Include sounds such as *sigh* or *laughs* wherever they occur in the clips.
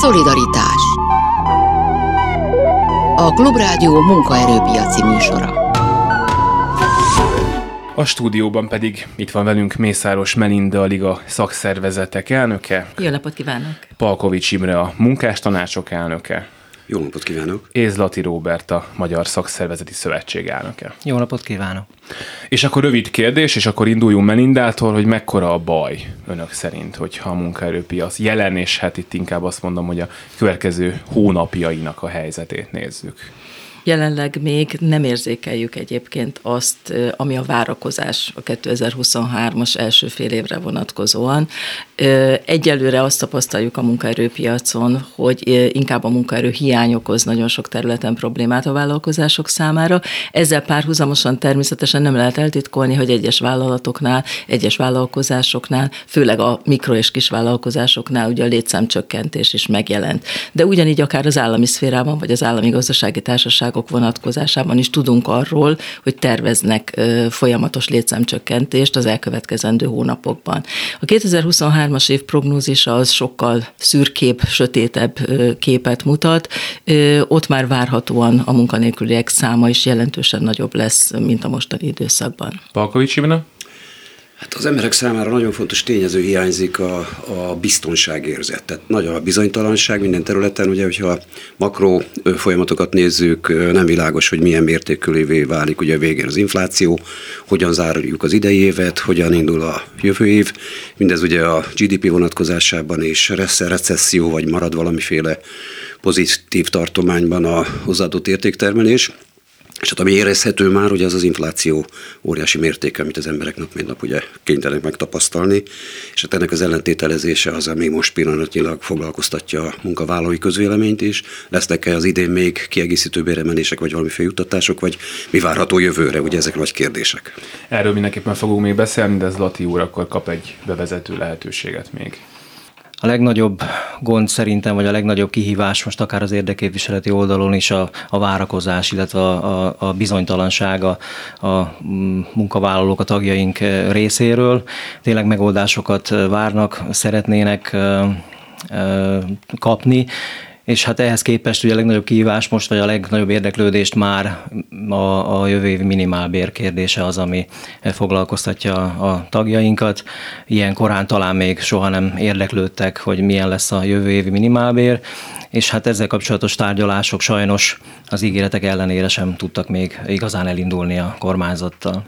Szolidaritás A Klubrádió munkaerőpiaci műsora a stúdióban pedig itt van velünk Mészáros Melinda, a Liga szakszervezetek elnöke. Jó napot kívánok! Palkovics Imre, a munkástanácsok elnöke. Jó napot kívánok! És Zlati Róbert, a Magyar Szakszervezeti Szövetség elnöke. Jó napot kívánok! És akkor rövid kérdés, és akkor induljunk Melindától, hogy mekkora a baj önök szerint, hogyha a munkaerőpiac jelen, és hát itt inkább azt mondom, hogy a következő hónapjainak a helyzetét nézzük. Jelenleg még nem érzékeljük egyébként azt, ami a várakozás a 2023-as első fél évre vonatkozóan. Egyelőre azt tapasztaljuk a munkaerőpiacon, hogy inkább a munkaerő hiány okoz nagyon sok területen problémát a vállalkozások számára. Ezzel párhuzamosan természetesen nem lehet eltitkolni, hogy egyes vállalatoknál, egyes vállalkozásoknál, főleg a mikro és kis vállalkozásoknál ugye a létszámcsökkentés is megjelent. De ugyanígy akár az állami szférában, vagy az állami gazdasági társaságok országok vonatkozásában is tudunk arról, hogy terveznek folyamatos létszámcsökkentést az elkövetkezendő hónapokban. A 2023-as év prognózisa az sokkal szürkébb, sötétebb képet mutat. Ott már várhatóan a munkanélküliek száma is jelentősen nagyobb lesz, mint a mostani időszakban. Palkovics Ivana? Hát az emberek számára nagyon fontos tényező hiányzik a, a biztonságérzet. Tehát nagy a bizonytalanság minden területen, ugye, hogyha makro folyamatokat nézzük, nem világos, hogy milyen mértékülévé válik ugye végén az infláció, hogyan zárjuk az idei évet, hogyan indul a jövő év. Mindez ugye a GDP vonatkozásában lesz recesszió, vagy marad valamiféle pozitív tartományban a hozzáadott értéktermelés. És hát ami érezhető már, hogy az az infláció óriási mértéke, amit az emberek nap mint nap ugye kénytelenek megtapasztalni, és hát ennek az ellentételezése az, ami most pillanatnyilag foglalkoztatja a munkavállalói közvéleményt is. Lesznek-e az idén még kiegészítő béremelések, vagy valamiféle juttatások, vagy mi várható jövőre, ugye ezek nagy kérdések. Erről mindenképpen fogunk még beszélni, de Zlati úr akkor kap egy bevezető lehetőséget még. A legnagyobb gond szerintem, vagy a legnagyobb kihívás most akár az érdeképviseleti oldalon is a, a várakozás, illetve a, a, a bizonytalanság a, munkavállalók, a tagjaink részéről. Tényleg megoldásokat várnak, szeretnének kapni, és hát ehhez képest ugye a legnagyobb kihívás most, vagy a legnagyobb érdeklődést már a, a jövő évi minimálbér kérdése az, ami foglalkoztatja a tagjainkat. Ilyen korán talán még soha nem érdeklődtek, hogy milyen lesz a jövő évi minimálbér, és hát ezzel kapcsolatos tárgyalások sajnos az ígéretek ellenére sem tudtak még igazán elindulni a kormányzattal.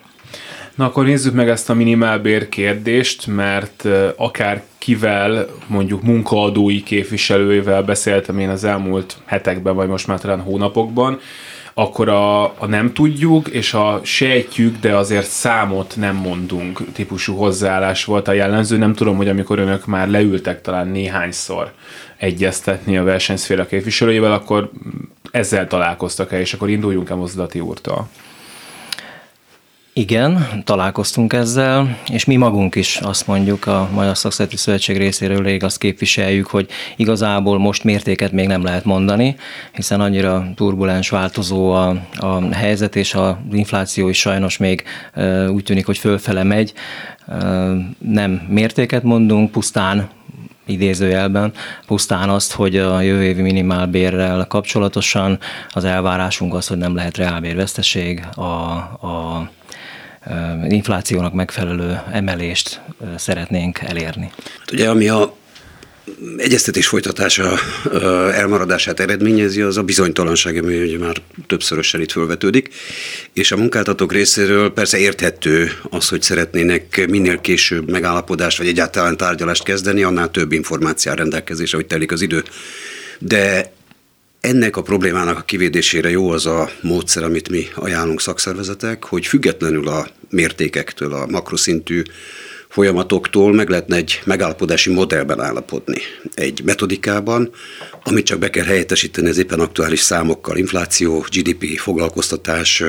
Na akkor nézzük meg ezt a minimálbér kérdést, mert akár kivel, mondjuk munkaadói képviselőivel beszéltem én az elmúlt hetekben, vagy most már talán hónapokban, akkor a, a nem tudjuk, és a sejtjük, de azért számot nem mondunk típusú hozzáállás volt a jellemző. Nem tudom, hogy amikor önök már leültek talán néhányszor egyeztetni a versenyszféra képviselőivel, akkor ezzel találkoztak-e, és akkor induljunk el Mozdulati úrtól. Igen, találkoztunk ezzel, és mi magunk is azt mondjuk a Magyar Szakszereti Szövetség részéről rég azt képviseljük, hogy igazából most mértéket még nem lehet mondani, hiszen annyira turbulens, változó a, a helyzet, és az infláció is sajnos még úgy tűnik, hogy fölfele megy. Nem mértéket mondunk, pusztán idézőjelben, pusztán azt, hogy a jövő évi minimálbérrel kapcsolatosan az elvárásunk az, hogy nem lehet reálbérveszteség, a, a inflációnak megfelelő emelést szeretnénk elérni. Hát ugye ami a egyeztetés folytatása elmaradását eredményezi, az a bizonytalanság, ami ugye már többszörösen itt fölvetődik, és a munkáltatók részéről persze érthető az, hogy szeretnének minél később megállapodást, vagy egyáltalán tárgyalást kezdeni, annál több információ rendelkezésre, hogy telik az idő. De ennek a problémának a kivédésére jó az a módszer, amit mi ajánlunk szakszervezetek, hogy függetlenül a mértékektől, a makroszintű folyamatoktól meg lehetne egy megállapodási modellben állapodni. Egy metodikában, amit csak be kell helyettesíteni az éppen aktuális számokkal, infláció, GDP, foglalkoztatás,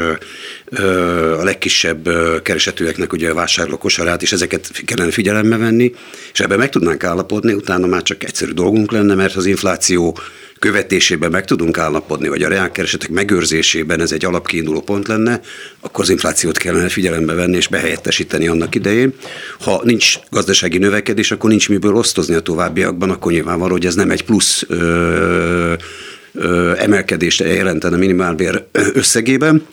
a legkisebb keresetőeknek ugye a vásárló kosarát, és ezeket kellene figyelembe venni, és ebben meg tudnánk állapodni, utána már csak egyszerű dolgunk lenne, mert az infláció követésében meg tudunk állapodni, vagy a reálkeresetek megőrzésében ez egy alapkiinduló pont lenne, akkor az inflációt kellene figyelembe venni és behelyettesíteni annak idején. Ha nincs gazdasági növekedés, akkor nincs miből osztozni a továbbiakban, akkor nyilvánvaló, hogy ez nem egy plusz ö, ö, emelkedést jelentene minimálbér összegében.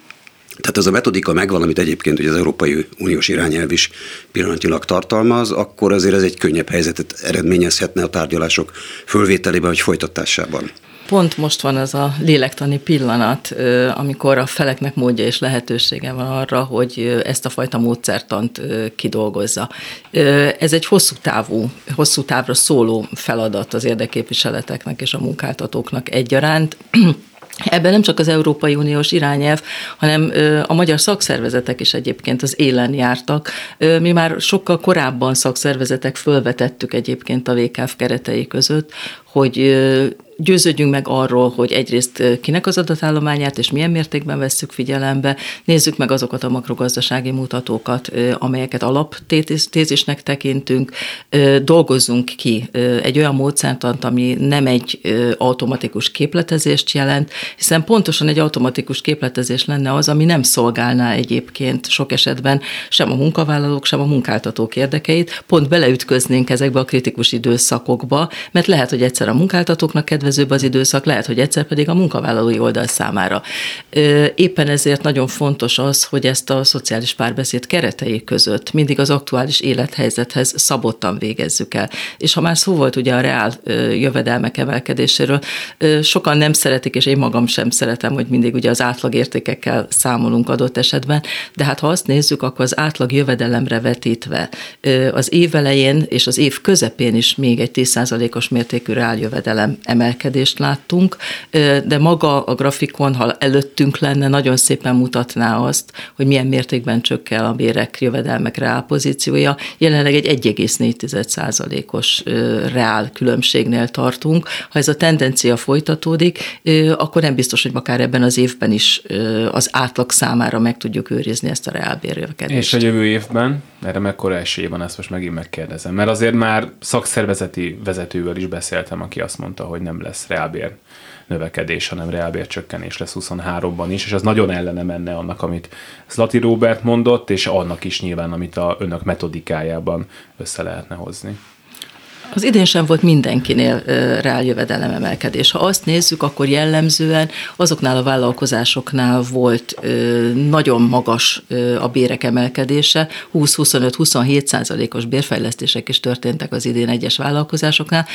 Tehát ez a metodika megvan, amit egyébként ugye az Európai Uniós irányelv is pillanatilag tartalmaz, akkor azért ez egy könnyebb helyzetet eredményezhetne a tárgyalások fölvételében vagy folytatásában. Pont most van az a lélektani pillanat, amikor a feleknek módja és lehetősége van arra, hogy ezt a fajta módszertant kidolgozza. Ez egy hosszú távú, hosszú távra szóló feladat az érdeképviseleteknek és a munkáltatóknak egyaránt. *clears throat* Ebben nem csak az Európai Uniós irányelv, hanem a magyar szakszervezetek is egyébként az élen jártak. Mi már sokkal korábban szakszervezetek fölvetettük egyébként a VKF keretei között, hogy győződjünk meg arról, hogy egyrészt kinek az adatállományát és milyen mértékben vesszük figyelembe, nézzük meg azokat a makrogazdasági mutatókat, amelyeket alaptézisnek tekintünk, dolgozzunk ki egy olyan módszertant, ami nem egy automatikus képletezést jelent, hiszen pontosan egy automatikus képletezés lenne az, ami nem szolgálná egyébként sok esetben sem a munkavállalók, sem a munkáltatók érdekeit, pont beleütköznénk ezekbe a kritikus időszakokba, mert lehet, hogy egyszer a munkáltatóknak kedve kedvezőbb az időszak, lehet, hogy egyszer pedig a munkavállalói oldal számára. Éppen ezért nagyon fontos az, hogy ezt a szociális párbeszéd keretei között mindig az aktuális élethelyzethez szabottan végezzük el. És ha már szó volt ugye a reál jövedelmek emelkedéséről, sokan nem szeretik, és én magam sem szeretem, hogy mindig ugye az átlagértékekkel számolunk adott esetben, de hát ha azt nézzük, akkor az átlag jövedelemre vetítve az év elején és az év közepén is még egy 10%-os mértékű jövedelem emelkedés emelkedést láttunk, de maga a grafikon, ha előttünk lenne, nagyon szépen mutatná azt, hogy milyen mértékben csökken a bérek, jövedelmek reál pozíciója. Jelenleg egy 1,4%-os reál különbségnél tartunk. Ha ez a tendencia folytatódik, akkor nem biztos, hogy akár ebben az évben is az átlag számára meg tudjuk őrizni ezt a reál bérjövekedést. És a jövő évben? Erre mekkora esély van, ezt most megint megkérdezem. Mert azért már szakszervezeti vezetővel is beszéltem, aki azt mondta, hogy nem lesz reálbér növekedés, hanem reálbér csökkenés lesz 23-ban is, és az nagyon ellene menne annak, amit Zlati Robert mondott, és annak is nyilván, amit a önök metodikájában össze lehetne hozni. Az idén sem volt mindenkinél reál jövedelem emelkedés. Ha azt nézzük, akkor jellemzően azoknál a vállalkozásoknál volt nagyon magas a bérek emelkedése, 20-25-27 százalékos bérfejlesztések is történtek az idén egyes vállalkozásoknál,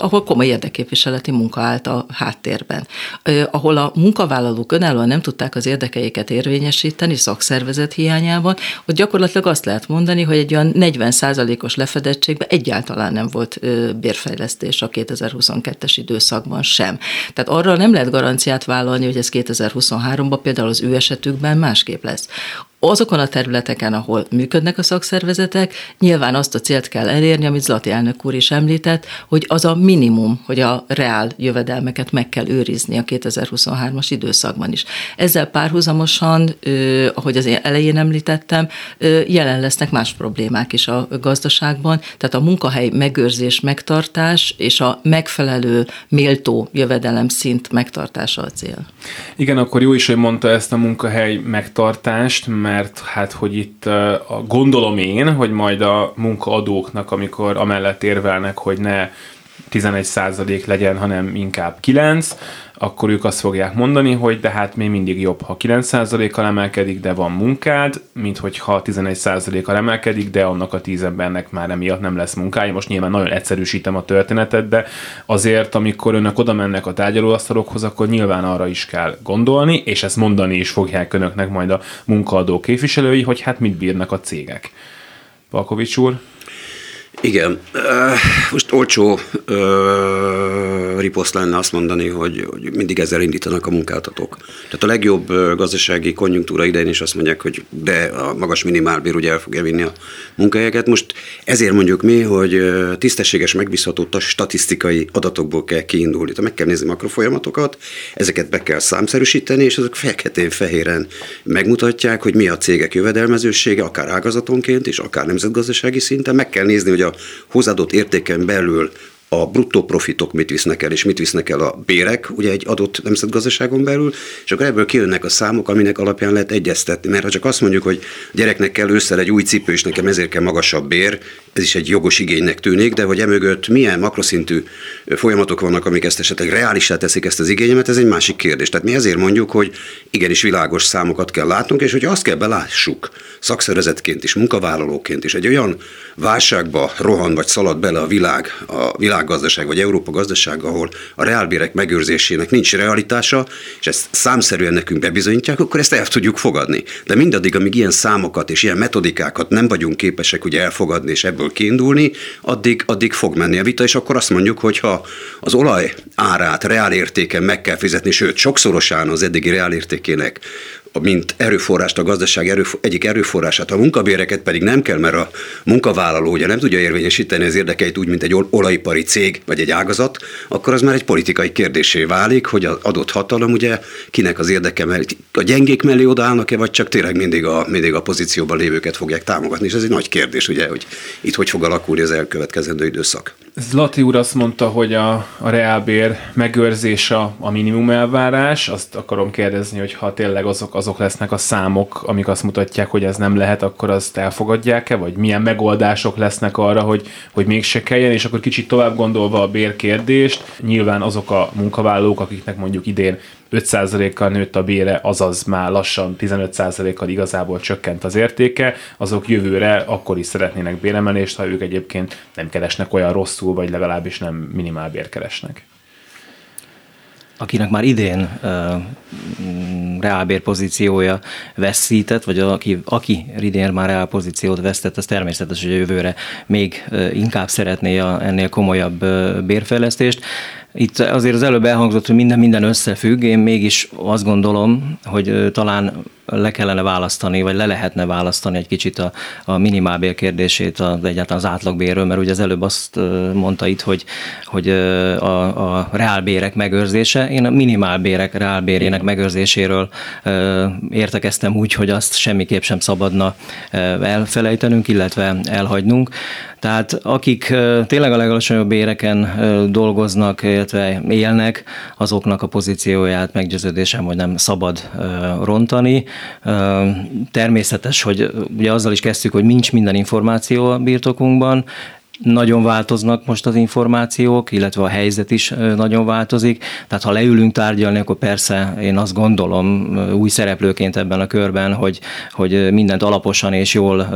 ahol komoly érdeképviseleti munka állt a háttérben. Ahol a munkavállalók önállóan nem tudták az érdekeiket érvényesíteni szakszervezet hiányában, ott gyakorlatilag azt lehet mondani, hogy egy olyan 40 százalékos lefedettségben egyáltalán nem volt volt bérfejlesztés a 2022-es időszakban sem. Tehát arra nem lehet garanciát vállalni, hogy ez 2023-ban például az ő esetükben másképp lesz azokon a területeken, ahol működnek a szakszervezetek, nyilván azt a célt kell elérni, amit Zlati elnök úr is említett, hogy az a minimum, hogy a reál jövedelmeket meg kell őrizni a 2023-as időszakban is. Ezzel párhuzamosan, ahogy az én elején említettem, jelen lesznek más problémák is a gazdaságban, tehát a munkahely megőrzés, megtartás és a megfelelő méltó jövedelem szint megtartása a cél. Igen, akkor jó is, hogy mondta ezt a munkahely megtartást, mert mert hát, hogy itt gondolom én, hogy majd a munkaadóknak, amikor amellett érvelnek, hogy ne 11 százalék legyen, hanem inkább 9, akkor ők azt fogják mondani, hogy de hát még mindig jobb, ha 9%-kal emelkedik, de van munkád, mint hogyha 11%-kal emelkedik, de annak a 10 embernek már emiatt nem lesz munkája. Most nyilván nagyon egyszerűsítem a történetet, de azért, amikor önök oda mennek a tárgyalóasztalokhoz, akkor nyilván arra is kell gondolni, és ezt mondani is fogják önöknek majd a munkaadó képviselői, hogy hát mit bírnak a cégek. Palkovics úr? Igen, most olcsó riposzt lenne azt mondani, hogy, hogy mindig ezzel indítanak a munkáltatók. Tehát a legjobb gazdasági konjunktúra idején is azt mondják, hogy de a magas minimálbír ugye el fogja vinni a munkahelyeket. Most ezért mondjuk mi, hogy tisztességes, megbízható statisztikai adatokból kell kiindulni. Tehát meg kell nézni makrofolyamatokat, ezeket be kell számszerűsíteni, és azok feketén-fehéren megmutatják, hogy mi a cégek jövedelmezősége, akár ágazatonként és akár nemzetgazdasági szinten. Meg kell nézni, hogy a hozzáadott értéken belül a bruttó profitok mit visznek el, és mit visznek el a bérek, ugye egy adott nemzetgazdaságon belül, és akkor ebből kijönnek a számok, aminek alapján lehet egyeztetni. Mert ha csak azt mondjuk, hogy gyereknek kell ősszel egy új cipő, és nekem ezért kell magasabb bér, ez is egy jogos igénynek tűnik, de hogy emögött milyen makroszintű folyamatok vannak, amik ezt esetleg reálisá teszik ezt az igényemet, ez egy másik kérdés. Tehát mi ezért mondjuk, hogy igenis világos számokat kell látnunk, és hogy azt kell belássuk szakszervezetként is, munkavállalóként is, egy olyan válságba rohan vagy szalad bele a világ, a világgazdaság vagy Európa gazdaság, ahol a reálbérek megőrzésének nincs realitása, és ezt számszerűen nekünk bebizonyítják, akkor ezt el tudjuk fogadni. De mindaddig, amíg ilyen számokat és ilyen metodikákat nem vagyunk képesek ugye elfogadni és ebből kiindulni, addig, addig fog menni a vita, és akkor azt mondjuk, hogy ha az olaj árát reál értéken meg kell fizetni, sőt, sokszorosán az eddigi reál értékének mint erőforrást, a gazdaság erő, egyik erőforrását, a munkabéreket pedig nem kell, mert a munkavállaló ugye nem tudja érvényesíteni az érdekeit úgy, mint egy olajipari cég vagy egy ágazat, akkor az már egy politikai kérdésé válik, hogy az adott hatalom ugye kinek az érdeke, mert a gyengék mellé odaállnak-e, vagy csak tényleg mindig a, mindig a pozícióban lévőket fogják támogatni, és ez egy nagy kérdés, ugye, hogy itt hogy fog alakulni az elkövetkezendő időszak. Zlati úr azt mondta, hogy a, a reálbér megőrzése a minimum elvárás, azt akarom kérdezni, hogy ha tényleg azok azok lesznek a számok, amik azt mutatják, hogy ez nem lehet, akkor azt elfogadják-e, vagy milyen megoldások lesznek arra, hogy, hogy mégse kelljen, és akkor kicsit tovább gondolva a bérkérdést, nyilván azok a munkavállalók, akiknek mondjuk idén 5%-kal nőtt a bére, azaz már lassan 15%-kal igazából csökkent az értéke, azok jövőre akkor is szeretnének béremelést, ha ők egyébként nem keresnek olyan rosszul, vagy legalábbis nem minimálbér keresnek akinek már idén uh, reálbér pozíciója veszített, vagy aki, aki idén már reál pozíciót vesztett, az természetes, hogy a jövőre még inkább szeretné a, ennél komolyabb bérfejlesztést. Itt azért az előbb elhangzott, hogy minden minden összefügg, én mégis azt gondolom, hogy talán le kellene választani, vagy le lehetne választani egy kicsit a, a minimálbér kérdését az egyáltalán az átlagbérről, mert ugye az előbb azt mondta itt, hogy, hogy a, a reálbérek megőrzése, én a minimálbérek reálbérének megőrzéséről értekeztem úgy, hogy azt semmiképp sem szabadna elfelejtenünk, illetve elhagynunk. Tehát akik tényleg a legalacsonyabb béreken dolgoznak, illetve élnek, azoknak a pozícióját meggyőződésem, hogy nem szabad rontani. Természetes, hogy ugye azzal is kezdtük, hogy nincs minden információ a birtokunkban, nagyon változnak most az információk, illetve a helyzet is nagyon változik. Tehát ha leülünk tárgyalni, akkor persze én azt gondolom új szereplőként ebben a körben, hogy, hogy mindent alaposan és jól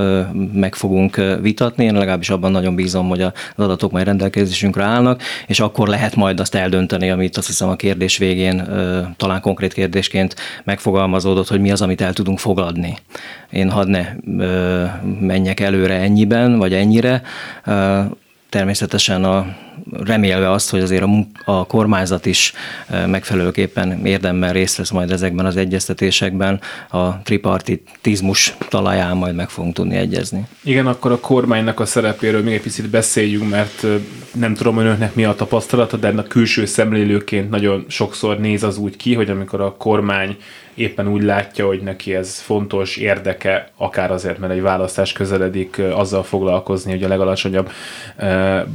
meg fogunk vitatni. Én legalábbis abban nagyon bízom, hogy az adatok majd rendelkezésünkre állnak, és akkor lehet majd azt eldönteni, amit azt hiszem a kérdés végén talán konkrét kérdésként megfogalmazódott, hogy mi az, amit el tudunk fogadni. Én hadd ne menjek előre ennyiben, vagy ennyire, természetesen a, remélve azt, hogy azért a, a kormányzat is megfelelőképpen érdemben részt vesz majd ezekben az egyeztetésekben, a tripartitizmus talaján majd meg fogunk tudni egyezni. Igen, akkor a kormánynak a szerepéről még egy picit beszéljünk, mert nem tudom önöknek mi a tapasztalata, de a külső szemlélőként nagyon sokszor néz az úgy ki, hogy amikor a kormány éppen úgy látja, hogy neki ez fontos érdeke, akár azért, mert egy választás közeledik, azzal foglalkozni, hogy a legalacsonyabb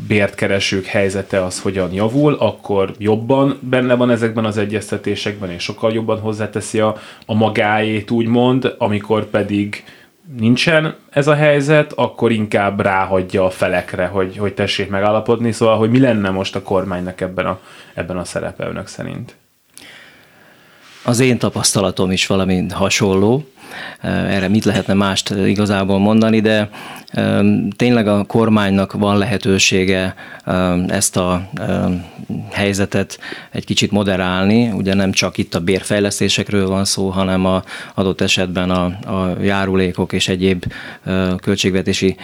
bért keresők helyzete az hogyan javul, akkor jobban benne van ezekben az egyeztetésekben, és sokkal jobban hozzáteszi a, a magáét, úgymond, amikor pedig nincsen ez a helyzet, akkor inkább ráhagyja a felekre, hogy, hogy tessék megállapodni. Szóval, hogy mi lenne most a kormánynak ebben a, ebben a szerepe önök szerint? Az én tapasztalatom is valami hasonló. Erre mit lehetne mást igazából mondani, de tényleg a kormánynak van lehetősége ezt a helyzetet egy kicsit moderálni. Ugye nem csak itt a bérfejlesztésekről van szó, hanem a adott esetben a, a járulékok és egyéb költségvetési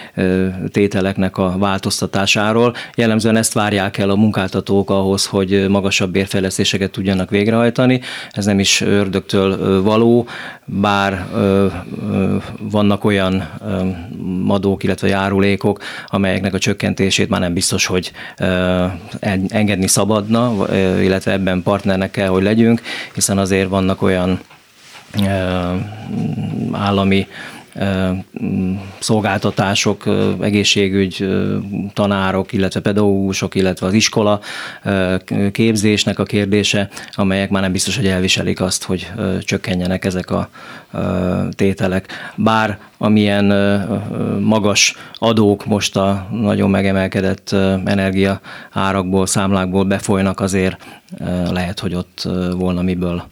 tételeknek a változtatásáról. Jellemzően ezt várják el a munkáltatók ahhoz, hogy magasabb bérfejlesztéseket tudjanak végrehajtani. Ez nem is ördögtől való, bár vannak olyan adók, illetve járulékok, amelyeknek a csökkentését már nem biztos, hogy engedni szabadna, illetve ebben partnernek kell, hogy legyünk, hiszen azért vannak olyan állami szolgáltatások, egészségügy, tanárok, illetve pedagógusok, illetve az iskola képzésnek a kérdése, amelyek már nem biztos, hogy elviselik azt, hogy csökkenjenek ezek a tételek. Bár amilyen magas adók most a nagyon megemelkedett energia árakból, számlákból befolynak, azért lehet, hogy ott volna miből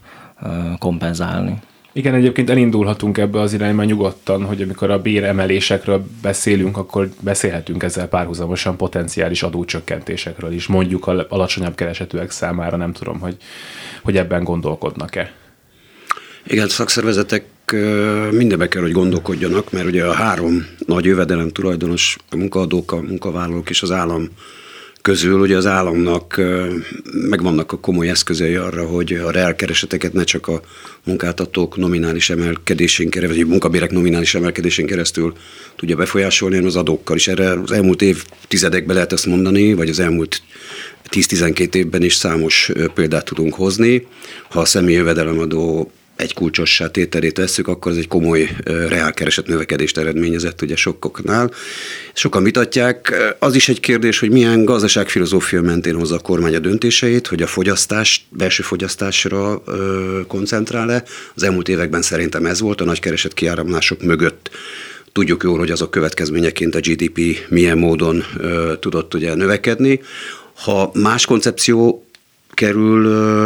kompenzálni. Igen, egyébként elindulhatunk ebbe az irányba nyugodtan, hogy amikor a béremelésekről beszélünk, akkor beszélhetünk ezzel párhuzamosan potenciális adócsökkentésekről is, mondjuk a alacsonyabb keresetűek számára, nem tudom, hogy, hogy ebben gondolkodnak-e. Igen, szakszervezetek mindenbe kell, hogy gondolkodjanak, mert ugye a három nagy jövedelem tulajdonos, a munkaadók, a munkavállalók és az állam közül ugye az államnak megvannak a komoly eszközei arra, hogy a reálkereseteket ne csak a munkáltatók nominális emelkedésén keresztül, vagy munkabérek nominális emelkedésén keresztül tudja befolyásolni, hanem az adókkal is. Erre az elmúlt évtizedekben lehet ezt mondani, vagy az elmúlt 10-12 évben is számos példát tudunk hozni. Ha a személyi jövedelemadó egy kulcsossá tételét veszük, akkor ez egy komoly reálkereset növekedést eredményezett ugye sokoknál. Sokan vitatják. Az is egy kérdés, hogy milyen gazdaságfilozófia mentén hozza a kormány a döntéseit, hogy a fogyasztás, belső fogyasztásra koncentrál-e. Az elmúlt években szerintem ez volt, a nagy kereset kiáramlások mögött tudjuk jól, hogy azok következményeként a GDP milyen módon ö, tudott ugye növekedni. Ha más koncepció kerül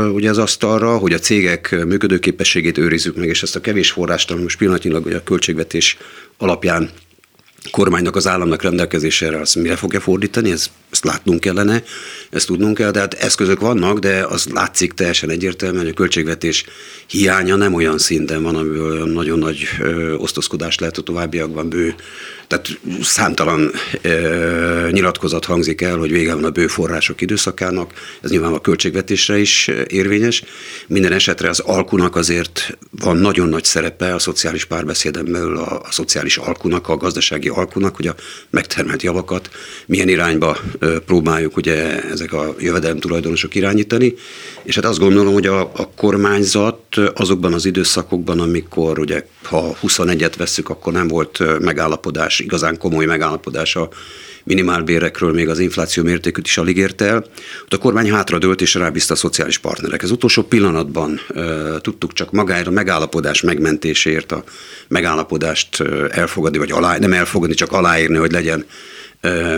ugye az asztalra, hogy a cégek működőképességét őrizzük meg, és ezt a kevés forrást, ami most pillanatnyilag ugye a költségvetés alapján kormánynak, az államnak rendelkezésére azt mire fogja fordítani, ez, ezt látnunk kellene, ezt tudnunk kell, de hát eszközök vannak, de az látszik teljesen egyértelműen, hogy a költségvetés hiánya nem olyan szinten van, amiből nagyon nagy ö, osztozkodás lehet a továbbiakban bő tehát számtalan e, nyilatkozat hangzik el, hogy vége van a bő források időszakának, ez nyilván a költségvetésre is érvényes. Minden esetre az alkunak azért van nagyon nagy szerepe a szociális párbeszéden belül a, a szociális alkunak, a gazdasági alkunak, hogy a megtermelt javakat milyen irányba e, próbáljuk ugye ezek a jövedelem tulajdonosok irányítani. És hát azt gondolom, hogy a, a kormányzat azokban az időszakokban, amikor ugye ha 21-et veszük, akkor nem volt megállapodás igazán komoly megállapodás a minimálbérekről még az infláció mértékűt is alig érte el. Ott a kormány hátradőlt és rábízta a szociális partnerek. Ez utolsó pillanatban e, tudtuk csak magára megállapodás megmentésért a megállapodást elfogadni, vagy alá, nem elfogadni, csak aláírni, hogy legyen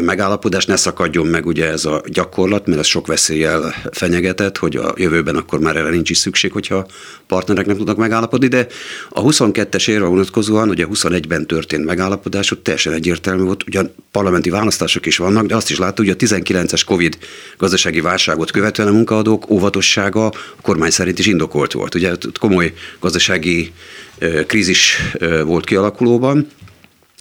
megállapodás, ne szakadjon meg ugye ez a gyakorlat, mert ez sok veszéllyel fenyegetett, hogy a jövőben akkor már erre nincs is szükség, hogyha partnerek nem tudnak megállapodni, de a 22-es évre vonatkozóan, ugye 21-ben történt megállapodás, ott teljesen egyértelmű volt, ugyan parlamenti választások is vannak, de azt is láttuk, hogy a 19-es Covid gazdasági válságot követően a munkaadók óvatossága a kormány szerint is indokolt volt. Ugye komoly gazdasági krízis volt kialakulóban,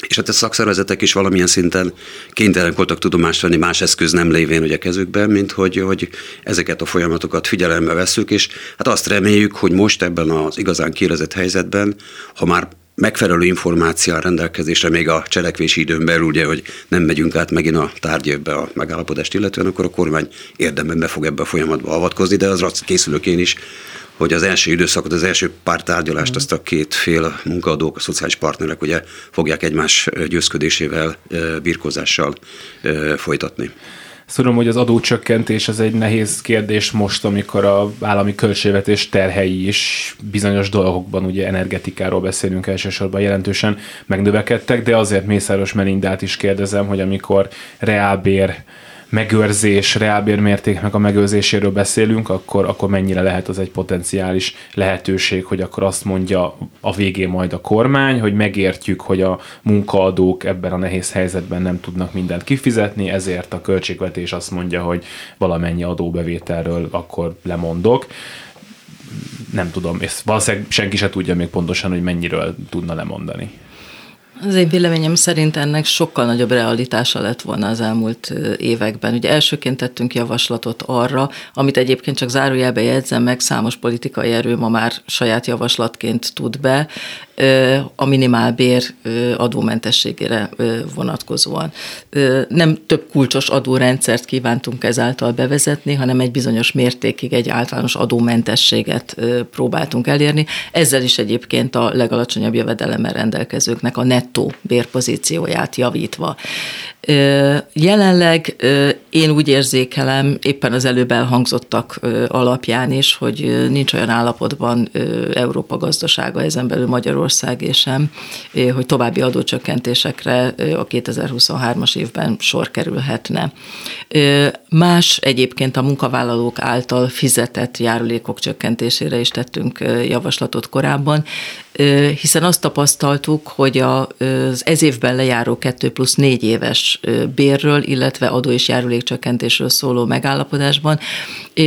és hát a szakszervezetek is valamilyen szinten kénytelenek voltak tudomást venni más eszköz nem lévén ugye kezükben, mint hogy, hogy ezeket a folyamatokat figyelembe veszük, és hát azt reméljük, hogy most ebben az igazán kérezett helyzetben, ha már megfelelő információ rendelkezésre még a cselekvési időn belül, ugye, hogy nem megyünk át megint a tárgyévbe a megállapodást illetően, akkor a kormány érdemben be fog ebbe a folyamatba avatkozni, de az készülök én is, hogy az első időszakot, az első pár tárgyalást azt a két fél munkaadók, a szociális partnerek ugye fogják egymás győzködésével, birkózással folytatni. Tudom, hogy az adócsökkentés az egy nehéz kérdés most, amikor a állami költségvetés terhei is bizonyos dolgokban, ugye energetikáról beszélünk elsősorban jelentősen megnövekedtek, de azért Mészáros Melindát is kérdezem, hogy amikor reálbér megőrzés, reálbérmértéknek a megőrzéséről beszélünk, akkor, akkor mennyire lehet az egy potenciális lehetőség, hogy akkor azt mondja a végén majd a kormány, hogy megértjük, hogy a munkaadók ebben a nehéz helyzetben nem tudnak mindent kifizetni, ezért a költségvetés azt mondja, hogy valamennyi adóbevételről akkor lemondok nem tudom, és valószínűleg senki se tudja még pontosan, hogy mennyiről tudna lemondani. Az én véleményem szerint ennek sokkal nagyobb realitása lett volna az elmúlt években. Ugye elsőként tettünk javaslatot arra, amit egyébként csak zárójelbe jegyzem meg, számos politikai erő ma már saját javaslatként tud be, a minimálbér adómentességére vonatkozóan. Nem több kulcsos adórendszert kívántunk ezáltal bevezetni, hanem egy bizonyos mértékig egy általános adómentességet próbáltunk elérni. Ezzel is egyébként a legalacsonyabb jövedelemmel rendelkezőknek a nettó bérpozícióját javítva. Jelenleg én úgy érzékelem, éppen az előbb elhangzottak alapján is, hogy nincs olyan állapotban Európa gazdasága, ezen belül Magyarország és sem, hogy további adócsökkentésekre a 2023-as évben sor kerülhetne. Más egyébként a munkavállalók által fizetett járulékok csökkentésére is tettünk javaslatot korábban, hiszen azt tapasztaltuk, hogy az ez évben lejáró 2 plusz 4 éves bérről, illetve adó és járulékcsökkentésről szóló megállapodásban,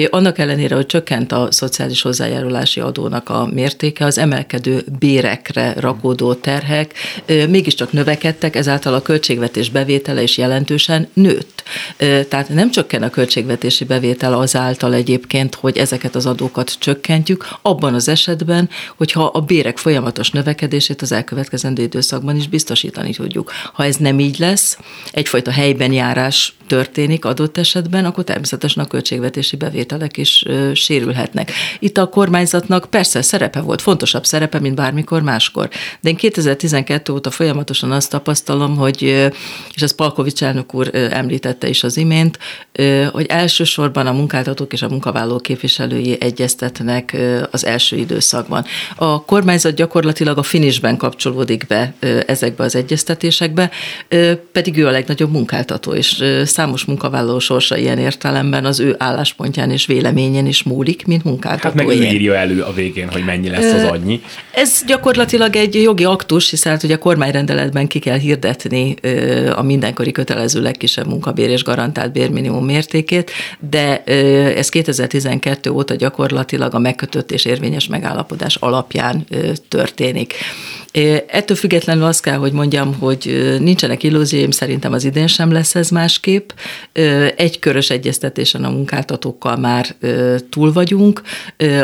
annak ellenére, hogy csökkent a szociális hozzájárulási adónak a mértéke, az emelkedő bérekre rakódó terhek mégiscsak növekedtek, ezáltal a költségvetés bevétele is jelentősen nőtt. Tehát nem csökken a költségvetési bevétel azáltal egyébként, hogy ezeket az adókat csökkentjük, abban az esetben, hogyha a bérek folyamatos növekedését az elkövetkezendő időszakban is biztosítani tudjuk. Ha ez nem így lesz, egyfajta helyben járás történik adott esetben, akkor természetesen a költségvetési bevételek is ö, sérülhetnek. Itt a kormányzatnak persze szerepe volt, fontosabb szerepe, mint bármikor máskor. De én 2012 óta folyamatosan azt tapasztalom, hogy, és ezt Palkovics elnök úr említette is az imént, hogy elsősorban a munkáltatók és a munkavállalók képviselői egyeztetnek az első időszakban. A kormányzat gyakorlatilag a finisben kapcsolódik be ezekbe az egyeztetésekbe, pedig ő a legnagyobb munkáltató, és számos munkavállaló sorsa ilyen értelemben az ő álláspontján és véleményén is múlik, mint munkáltató. Hát meg ő írja elő a végén, hogy mennyi lesz az annyi. Ez gyakorlatilag egy jogi aktus, hiszen hát ugye a kormányrendeletben ki kell hirdetni a mindenkori kötelező legkisebb munkabér és garantált bérminimum mértékét, de ez 2012 óta gyakorlatilag a megkötött és érvényes megállapodás alapján történik. Ettől függetlenül azt kell, hogy mondjam, hogy nincsenek illúzióim, szerintem az idén sem lesz ez másképp. Egy körös egyeztetésen a munkáltatókkal már túl vagyunk.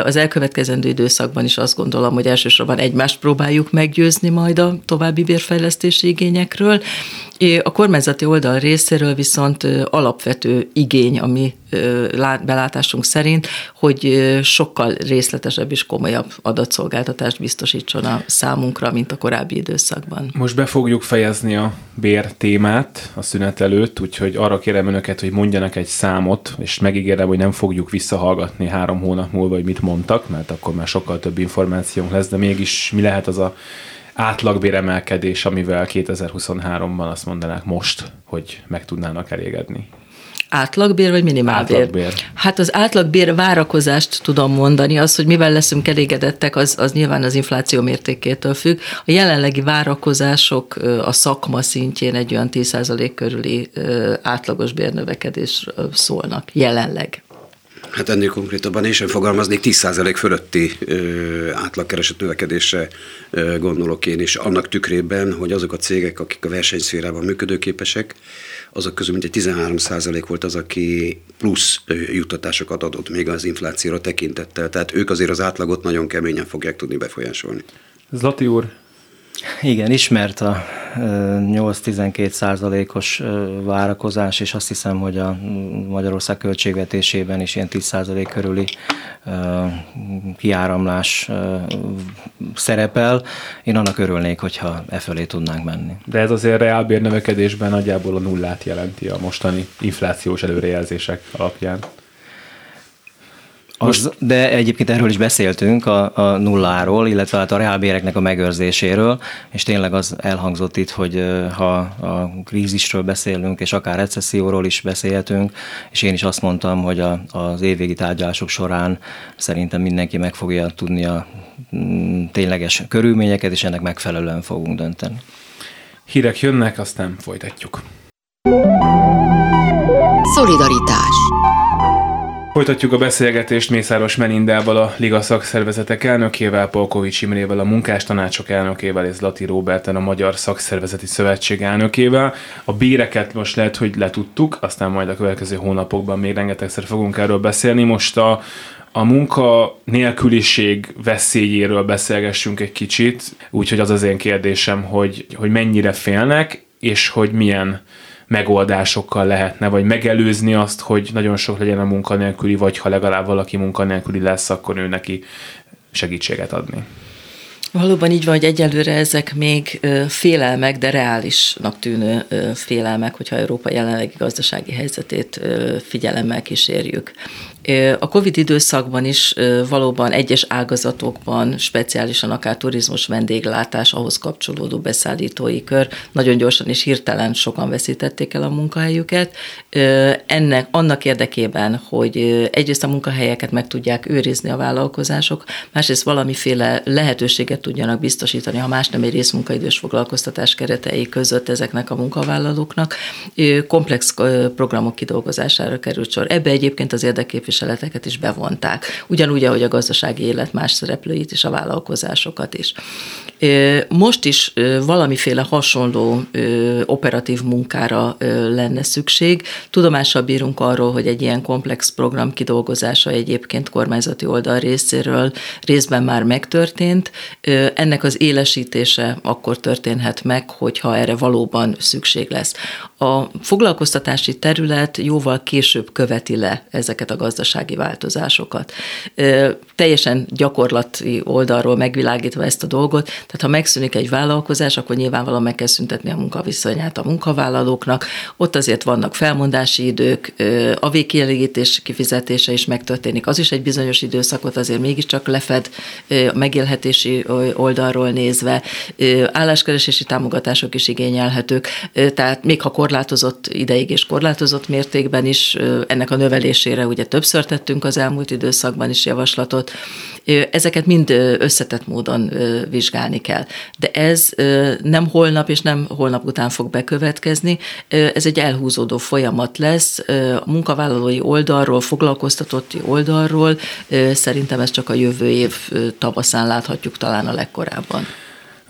Az elkövetkezendő időszakban is azt gondolom, hogy elsősorban egymást próbáljuk meggyőzni majd a további bérfejlesztési igényekről. A kormányzati oldal részéről viszont alapvető igény, ami belátásunk szerint, hogy sokkal részletesebb és komolyabb adatszolgáltatást biztosítson a számunkra, mint a korábbi időszakban. Most be fogjuk fejezni a bér témát a szünet előtt, úgyhogy arra kérem önöket, hogy mondjanak egy számot, és megígérem, hogy nem fogjuk visszahallgatni három hónap múlva, hogy mit mondtak, mert akkor már sokkal több információnk lesz, de mégis mi lehet az a átlagbéremelkedés, amivel 2023-ban azt mondanák most, hogy meg tudnának elégedni? Átlagbér vagy minimálbér? Átlagbér. Hát az átlagbér várakozást tudom mondani, az, hogy mivel leszünk elégedettek, az, az nyilván az infláció mértékétől függ. A jelenlegi várakozások a szakma szintjén egy olyan 10% körüli átlagos bérnövekedés szólnak jelenleg. Hát ennél konkrétabban én sem fogalmaznék, 10% fölötti ö, átlagkeresett növekedésre ö, gondolok én is, annak tükrében, hogy azok a cégek, akik a versenyszférában működőképesek, azok közül mintegy 13% volt az, aki plusz juttatásokat adott még az inflációra tekintettel. Tehát ők azért az átlagot nagyon keményen fogják tudni befolyásolni. Zlati úr, igen, ismert a 8-12 százalékos várakozás, és azt hiszem, hogy a Magyarország költségvetésében is ilyen 10 százalék körüli kiáramlás szerepel. Én annak örülnék, hogyha e fölé tudnánk menni. De ez azért reálbérnövekedésben nagyjából a nullát jelenti a mostani inflációs előrejelzések alapján. Az, de egyébként erről is beszéltünk a, a nulláról, illetve hát a reálbéreknek a megőrzéséről, és tényleg az elhangzott itt, hogy ha a krízisről beszélünk, és akár recesszióról is beszélhetünk, és én is azt mondtam, hogy a, az évvégi tárgyalások során szerintem mindenki meg fogja tudni a mm, tényleges körülményeket, és ennek megfelelően fogunk dönteni. Hírek jönnek, aztán folytatjuk. Szolidaritás Folytatjuk a beszélgetést Mészáros Melindával, a Liga szakszervezetek elnökével, Polkovics Imrével, a munkástanácsok elnökével és Lati Roberten, a Magyar Szakszervezeti Szövetség elnökével. A béreket most lehet, hogy letudtuk, aztán majd a következő hónapokban még rengetegszer fogunk erről beszélni. Most a, A munka nélküliség veszélyéről beszélgessünk egy kicsit, úgyhogy az az én kérdésem, hogy, hogy mennyire félnek, és hogy milyen megoldásokkal lehetne, vagy megelőzni azt, hogy nagyon sok legyen a munkanélküli, vagy ha legalább valaki munkanélküli lesz, akkor ő neki segítséget adni. Valóban így van, hogy egyelőre ezek még félelmek, de reálisnak tűnő félelmek, hogyha Európa jelenlegi gazdasági helyzetét figyelemmel kísérjük. A COVID időszakban is valóban egyes ágazatokban, speciálisan akár turizmus, vendéglátás, ahhoz kapcsolódó beszállítói kör, nagyon gyorsan és hirtelen sokan veszítették el a munkahelyüket. Ennek, annak érdekében, hogy egyrészt a munkahelyeket meg tudják őrizni a vállalkozások, másrészt valamiféle lehetőséget tudjanak biztosítani, ha más nem egy részmunkaidős foglalkoztatás keretei között ezeknek a munkavállalóknak, komplex programok kidolgozására került sor. Ebbe egyébként az érdeképviselő képviseleteket is bevonták, ugyanúgy, ahogy a gazdasági élet más szereplőit és a vállalkozásokat is. Most is valamiféle hasonló operatív munkára lenne szükség. Tudomással bírunk arról, hogy egy ilyen komplex program kidolgozása egyébként kormányzati oldal részéről részben már megtörtént. Ennek az élesítése akkor történhet meg, hogyha erre valóban szükség lesz. A foglalkoztatási terület jóval később követi le ezeket a gazdasági változásokat. Teljesen gyakorlati oldalról megvilágítva ezt a dolgot, tehát ha megszűnik egy vállalkozás, akkor nyilvánvalóan meg kell szüntetni a munkaviszonyát a munkavállalóknak. Ott azért vannak felmondási idők, a végkielégítés kifizetése is megtörténik. Az is egy bizonyos időszakot azért mégiscsak lefed a megélhetési oldalról nézve. Álláskeresési támogatások is igényelhetők, tehát még ha korlátozott ideig és korlátozott mértékben is ennek a növelésére ugye többször tettünk az elmúlt időszakban is javaslatot. Ezeket mind összetett módon vizsgálni kell. De ez nem holnap és nem holnap után fog bekövetkezni, ez egy elhúzódó folyamat lesz. A munkavállalói oldalról, foglalkoztatotti oldalról szerintem ezt csak a jövő év tavaszán láthatjuk talán a legkorábban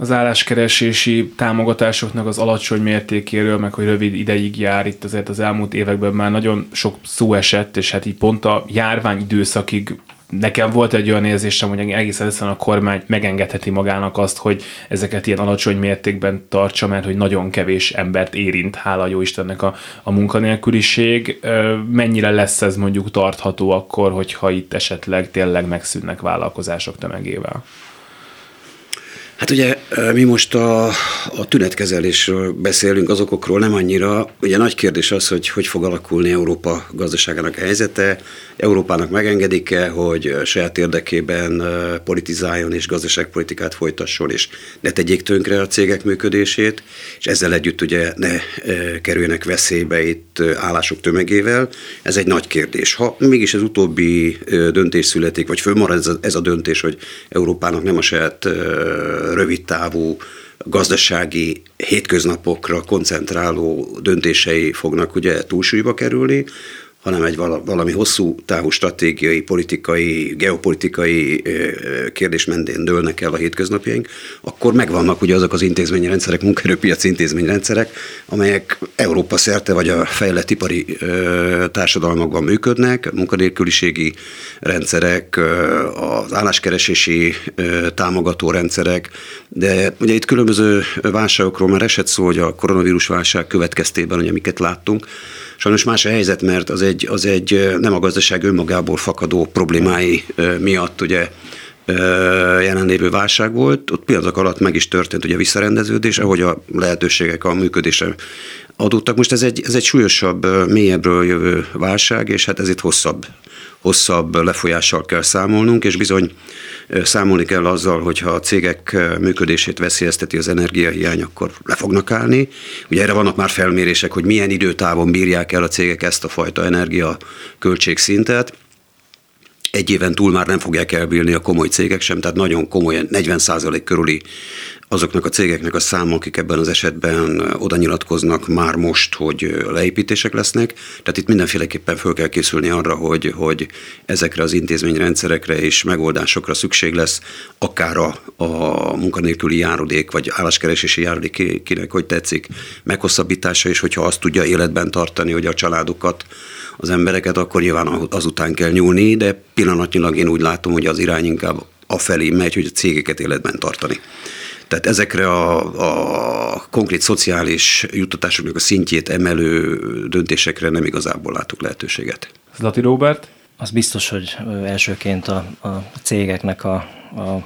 az álláskeresési támogatásoknak az alacsony mértékéről, meg hogy rövid ideig jár, itt azért az elmúlt években már nagyon sok szó esett, és hát így pont a járvány időszakig nekem volt egy olyan érzésem, hogy egészen egyszerűen a kormány megengedheti magának azt, hogy ezeket ilyen alacsony mértékben tartsa, mert hogy nagyon kevés embert érint, hála jó Istennek a, a munkanélküliség. Mennyire lesz ez mondjuk tartható akkor, hogyha itt esetleg tényleg megszűnnek vállalkozások tömegével? Hát ugye mi most a, a tünetkezelésről beszélünk, az okokról nem annyira. Ugye nagy kérdés az, hogy hogy fog alakulni Európa gazdaságának helyzete. Európának megengedik-e, hogy saját érdekében politizáljon és gazdaságpolitikát folytasson, és ne tegyék tönkre a cégek működését, és ezzel együtt ugye ne kerüljenek veszélybe itt állások tömegével. Ez egy nagy kérdés. Ha mégis ez utóbbi döntés születik, vagy fölmarad ez a, ez a döntés, hogy Európának nem a saját rövidtávú gazdasági hétköznapokra koncentráló döntései fognak ugye túlsúlyba kerülni, hanem egy valami hosszú távú stratégiai, politikai, geopolitikai kérdés mentén dőlnek el a hétköznapjaink, akkor megvannak ugye azok az intézményrendszerek, munkaerőpiaci intézményrendszerek, amelyek Európa szerte vagy a fejlett ipari társadalmakban működnek, munkanélküliségi rendszerek, az álláskeresési támogató rendszerek, de ugye itt különböző válságokról már esett szó, hogy a koronavírus válság következtében, ugye amiket láttunk, Sajnos más a helyzet, mert az egy, az egy nem a gazdaság önmagából fakadó problémái miatt ugye jelenlévő válság volt, ott pillanatok alatt meg is történt ugye visszarendeződés, ahogy a lehetőségek a működésre adottak. Most ez egy, ez egy súlyosabb, mélyebbről jövő válság, és hát ez itt hosszabb, hosszabb lefolyással kell számolnunk, és bizony számolni kell azzal, hogyha a cégek működését veszélyezteti az energiahiány, akkor le fognak állni. Ugye erre vannak már felmérések, hogy milyen időtávon bírják el a cégek ezt a fajta energia költségszintet egy éven túl már nem fogják elbírni a komoly cégek sem, tehát nagyon komolyan 40% körüli azoknak a cégeknek a száma, akik ebben az esetben oda nyilatkoznak már most, hogy leépítések lesznek. Tehát itt mindenféleképpen föl kell készülni arra, hogy, hogy ezekre az intézményrendszerekre és megoldásokra szükség lesz, akár a, a munkanélküli járodék, vagy álláskeresési járodék, kinek hogy tetszik, meghosszabbítása, és hogyha azt tudja életben tartani, hogy a családokat az embereket, akkor nyilván azután kell nyúlni, de pillanatnyilag én úgy látom, hogy az irány inkább afelé megy, hogy a cégeket életben tartani. Tehát ezekre a, a konkrét szociális juttatásoknak a szintjét emelő döntésekre nem igazából látok lehetőséget. Zlati Robert? Az biztos, hogy elsőként a, a cégeknek a, a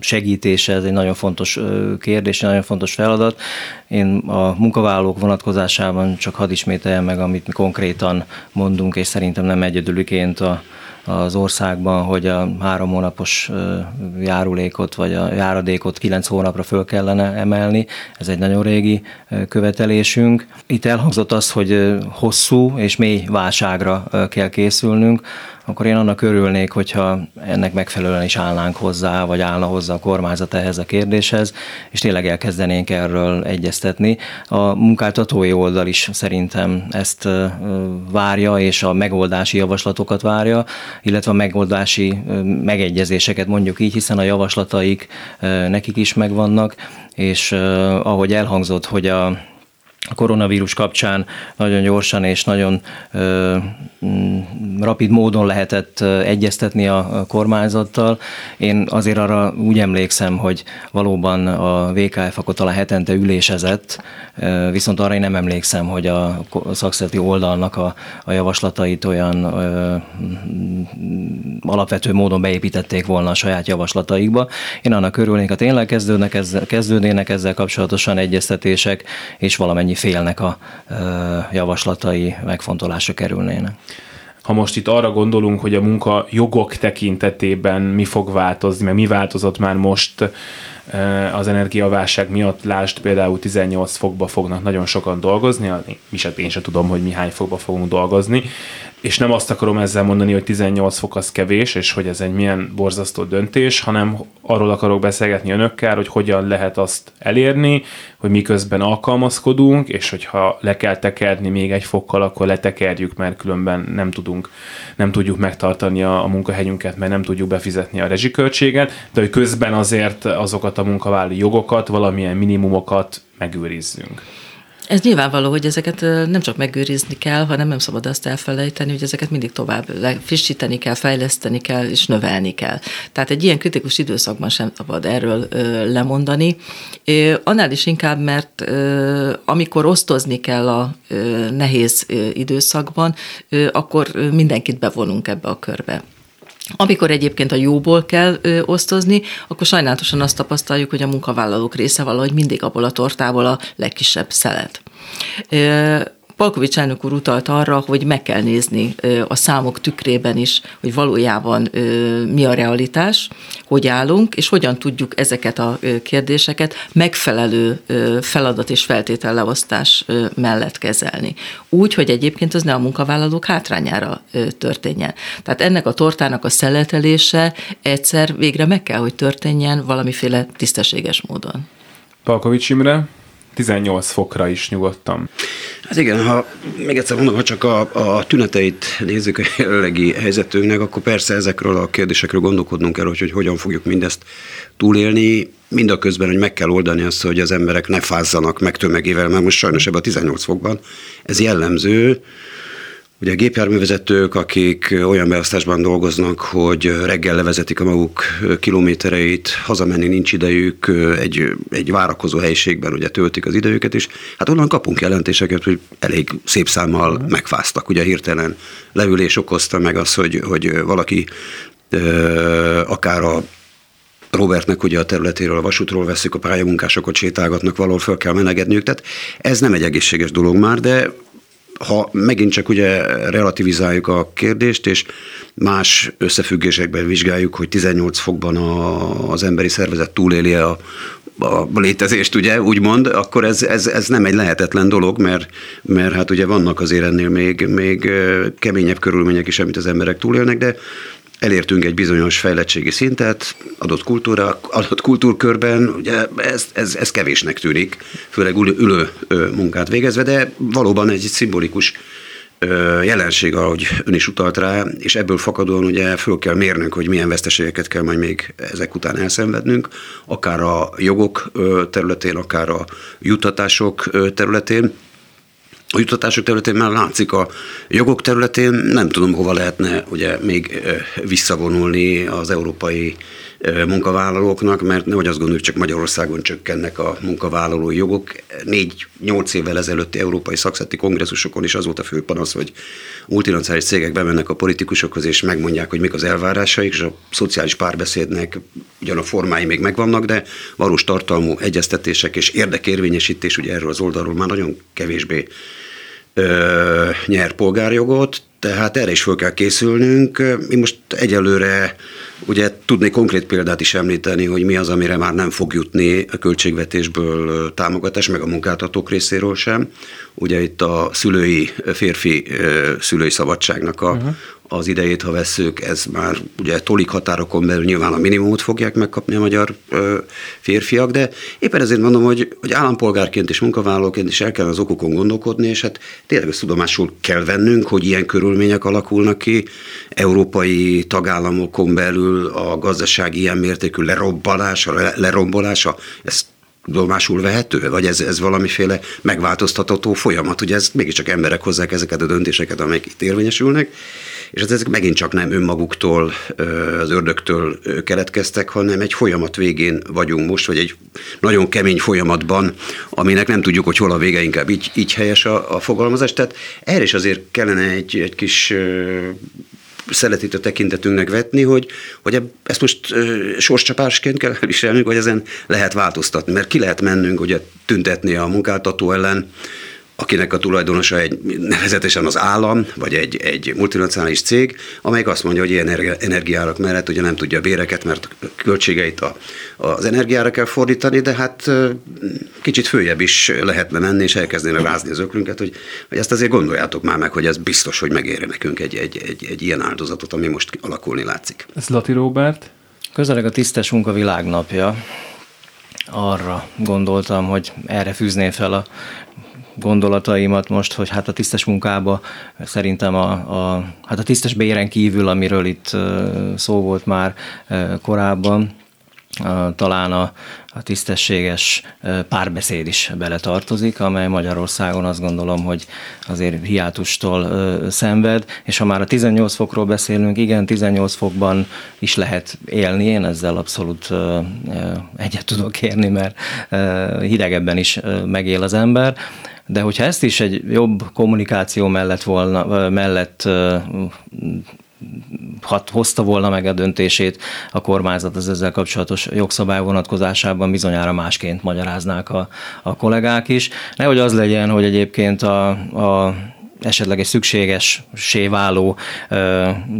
segítése, ez egy nagyon fontos kérdés, egy nagyon fontos feladat. Én a munkavállalók vonatkozásában csak hadd ismételjem meg, amit mi konkrétan mondunk, és szerintem nem egyedüliként a, az országban, hogy a három hónapos járulékot vagy a járadékot kilenc hónapra föl kellene emelni. Ez egy nagyon régi követelésünk. Itt elhangzott az, hogy hosszú és mély válságra kell készülnünk akkor én annak örülnék, hogyha ennek megfelelően is állnánk hozzá, vagy állna hozzá a kormányzat ehhez a kérdéshez, és tényleg elkezdenénk erről egyeztetni. A munkáltatói oldal is szerintem ezt várja, és a megoldási javaslatokat várja, illetve a megoldási megegyezéseket mondjuk így, hiszen a javaslataik nekik is megvannak, és ahogy elhangzott, hogy a a koronavírus kapcsán nagyon gyorsan és nagyon ö, mm, rapid módon lehetett egyeztetni a kormányzattal. Én azért arra úgy emlékszem, hogy valóban a VKF akkor talán hetente ülésezett, viszont arra én nem emlékszem, hogy a szakszereti oldalnak a, a javaslatait olyan ö, alapvető módon beépítették volna a saját javaslataikba. Én annak örülnék, ha tényleg kezdődnek ezzel, kezdődnének ezzel kapcsolatosan egyeztetések, és valamennyi félnek a javaslatai megfontolásra kerülnének. Ha most itt arra gondolunk, hogy a munka jogok tekintetében mi fog változni, mert mi változott már most az energiaválság miatt, lásd például 18 fokba fognak nagyon sokan dolgozni, mi én sem tudom, hogy mi hány fokba fogunk dolgozni, és nem azt akarom ezzel mondani, hogy 18 fok az kevés, és hogy ez egy milyen borzasztó döntés, hanem arról akarok beszélgetni önökkel, hogy hogyan lehet azt elérni, hogy miközben alkalmazkodunk, és hogyha le kell tekerni még egy fokkal, akkor letekerjük, mert különben nem tudunk, nem tudjuk megtartani a, a munkahelyünket, mert nem tudjuk befizetni a rezsiköltséget, de hogy közben azért azokat a munkavállalói jogokat, valamilyen minimumokat megőrizzünk. Ez nyilvánvaló, hogy ezeket nem csak megőrizni kell, hanem nem szabad azt elfelejteni, hogy ezeket mindig tovább frissíteni kell, fejleszteni kell és növelni kell. Tehát egy ilyen kritikus időszakban sem szabad erről lemondani. Annál is inkább, mert amikor osztozni kell a nehéz időszakban, akkor mindenkit bevonunk ebbe a körbe. Amikor egyébként a jóból kell ö, osztozni, akkor sajnálatosan azt tapasztaljuk, hogy a munkavállalók része valahogy mindig abból a tortából a legkisebb szelet. Ö, Palkovics elnök úr utalt arra, hogy meg kell nézni a számok tükrében is, hogy valójában mi a realitás, hogy állunk, és hogyan tudjuk ezeket a kérdéseket megfelelő feladat és feltételleosztás mellett kezelni. Úgy, hogy egyébként az ne a munkavállalók hátrányára történjen. Tehát ennek a tortának a szeletelése egyszer végre meg kell, hogy történjen valamiféle tisztességes módon. Palkovics Imre, 18 fokra is nyugodtam. Hát igen, ha még egyszer mondom, ha csak a, a tüneteit nézzük a jelenlegi helyzetünknek, akkor persze ezekről a kérdésekről gondolkodnunk kell, hogy, hogy hogyan fogjuk mindezt túlélni, mindaközben, hogy meg kell oldani azt, hogy az emberek ne fázzanak meg tömegével, mert most sajnos ebben a 18 fokban ez jellemző, Ugye a gépjárművezetők, akik olyan beosztásban dolgoznak, hogy reggel levezetik a maguk kilométereit, hazamenni nincs idejük, egy, egy várakozó helyiségben ugye töltik az idejüket, és hát onnan kapunk jelentéseket, hogy elég szép számmal megfáztak. Ugye hirtelen leülés okozta meg az, hogy, hogy valaki akár a Robertnek ugye a területéről, a vasútról veszük, a pályamunkásokat sétálgatnak, valahol föl kell menegedniük, tehát ez nem egy egészséges dolog már, de ha megint csak ugye relativizáljuk a kérdést, és más összefüggésekben vizsgáljuk, hogy 18 fokban a, az emberi szervezet túléli a, a létezést, ugye, úgymond, akkor ez, ez, ez nem egy lehetetlen dolog, mert, mert hát ugye vannak azért ennél még, még keményebb körülmények is, amit az emberek túlélnek, de elértünk egy bizonyos fejlettségi szintet, adott, kultúra, adott kultúrkörben, ugye ez, ez, ez kevésnek tűnik, főleg ülő, ülő munkát végezve, de valóban egy szimbolikus jelenség, ahogy ön is utalt rá, és ebből fakadóan ugye föl kell mérnünk, hogy milyen veszteségeket kell majd még ezek után elszenvednünk, akár a jogok területén, akár a juttatások területén, A jutatások területén már látszik, a jogok területén nem tudom, hova lehetne ugye még visszavonulni az európai munkavállalóknak, mert nehogy azt gondoljuk, csak Magyarországon csökkennek a munkavállalói jogok. Négy-nyolc évvel ezelőtti európai szakszeti kongresszusokon is az volt a fő panasz, hogy multinacionális cégek bemennek a politikusokhoz, és megmondják, hogy mik az elvárásaik, és a szociális párbeszédnek ugyan a formái még megvannak, de valós tartalmú egyeztetések és érdekérvényesítés, ugye erről az oldalról már nagyon kevésbé ö, nyer polgárjogot, tehát erre is fel kell készülnünk. Mi most egyelőre ugye tudnék konkrét példát is említeni, hogy mi az, amire már nem fog jutni a költségvetésből támogatás, meg a munkáltatók részéről sem. Ugye itt a szülői, férfi szülői szabadságnak a, uh-huh az idejét, ha veszük, ez már ugye tolik határokon belül nyilván a minimumot fogják megkapni a magyar ö, férfiak, de éppen ezért mondom, hogy, hogy állampolgárként és munkavállalóként is el kell az okokon gondolkodni, és hát tényleg ezt tudomásul kell vennünk, hogy ilyen körülmények alakulnak ki. Európai tagállamokon belül a gazdasági ilyen mértékű lerobbanása, lerombolása, ezt tudomásul vehető, vagy ez, ez valamiféle megváltoztatható folyamat. Ugye ez mégiscsak emberek hozzák ezeket a döntéseket, amelyek itt érvényesülnek, és ezek megint csak nem önmaguktól, az ördögtől keletkeztek, hanem egy folyamat végén vagyunk most, vagy egy nagyon kemény folyamatban, aminek nem tudjuk, hogy hol a vége, inkább így, így helyes a, a fogalmazás. Tehát erre is azért kellene egy, egy kis szeletít a tekintetünknek vetni, hogy, hogy ezt most sorscsapásként kell viselnünk, vagy ezen lehet változtatni, mert ki lehet mennünk ugye tüntetni a munkáltató ellen, akinek a tulajdonosa egy nevezetesen az állam, vagy egy, egy multinacionális cég, amelyik azt mondja, hogy ilyen energiárak mellett ugye nem tudja a béreket, mert a költségeit a, az energiára kell fordítani, de hát kicsit följebb is lehetne menni, és elkezdenek rázni az öklünket, hogy, hogy ezt azért gondoljátok már meg, hogy ez biztos, hogy megéri nekünk egy, egy, egy, egy ilyen áldozatot, ami most alakulni látszik. Ez Lati Robert? Közeleg a tisztes munka világnapja. Arra gondoltam, hogy erre fűzném fel a gondolataimat most, hogy hát a tisztes munkába szerintem a, a, hát a tisztes béren kívül, amiről itt szó volt már korábban, talán a, a tisztességes párbeszéd is beletartozik, amely Magyarországon azt gondolom, hogy azért hiátustól szenved, és ha már a 18 fokról beszélünk, igen, 18 fokban is lehet élni, én ezzel abszolút egyet tudok érni, mert hidegebben is megél az ember, de hogyha ezt is egy jobb kommunikáció mellett volna, mellett hat, hozta volna meg a döntését a kormányzat az ezzel kapcsolatos jogszabály vonatkozásában bizonyára másként magyaráznák a, a kollégák is. Nehogy az legyen, hogy egyébként a, a esetleg egy szükséges séváló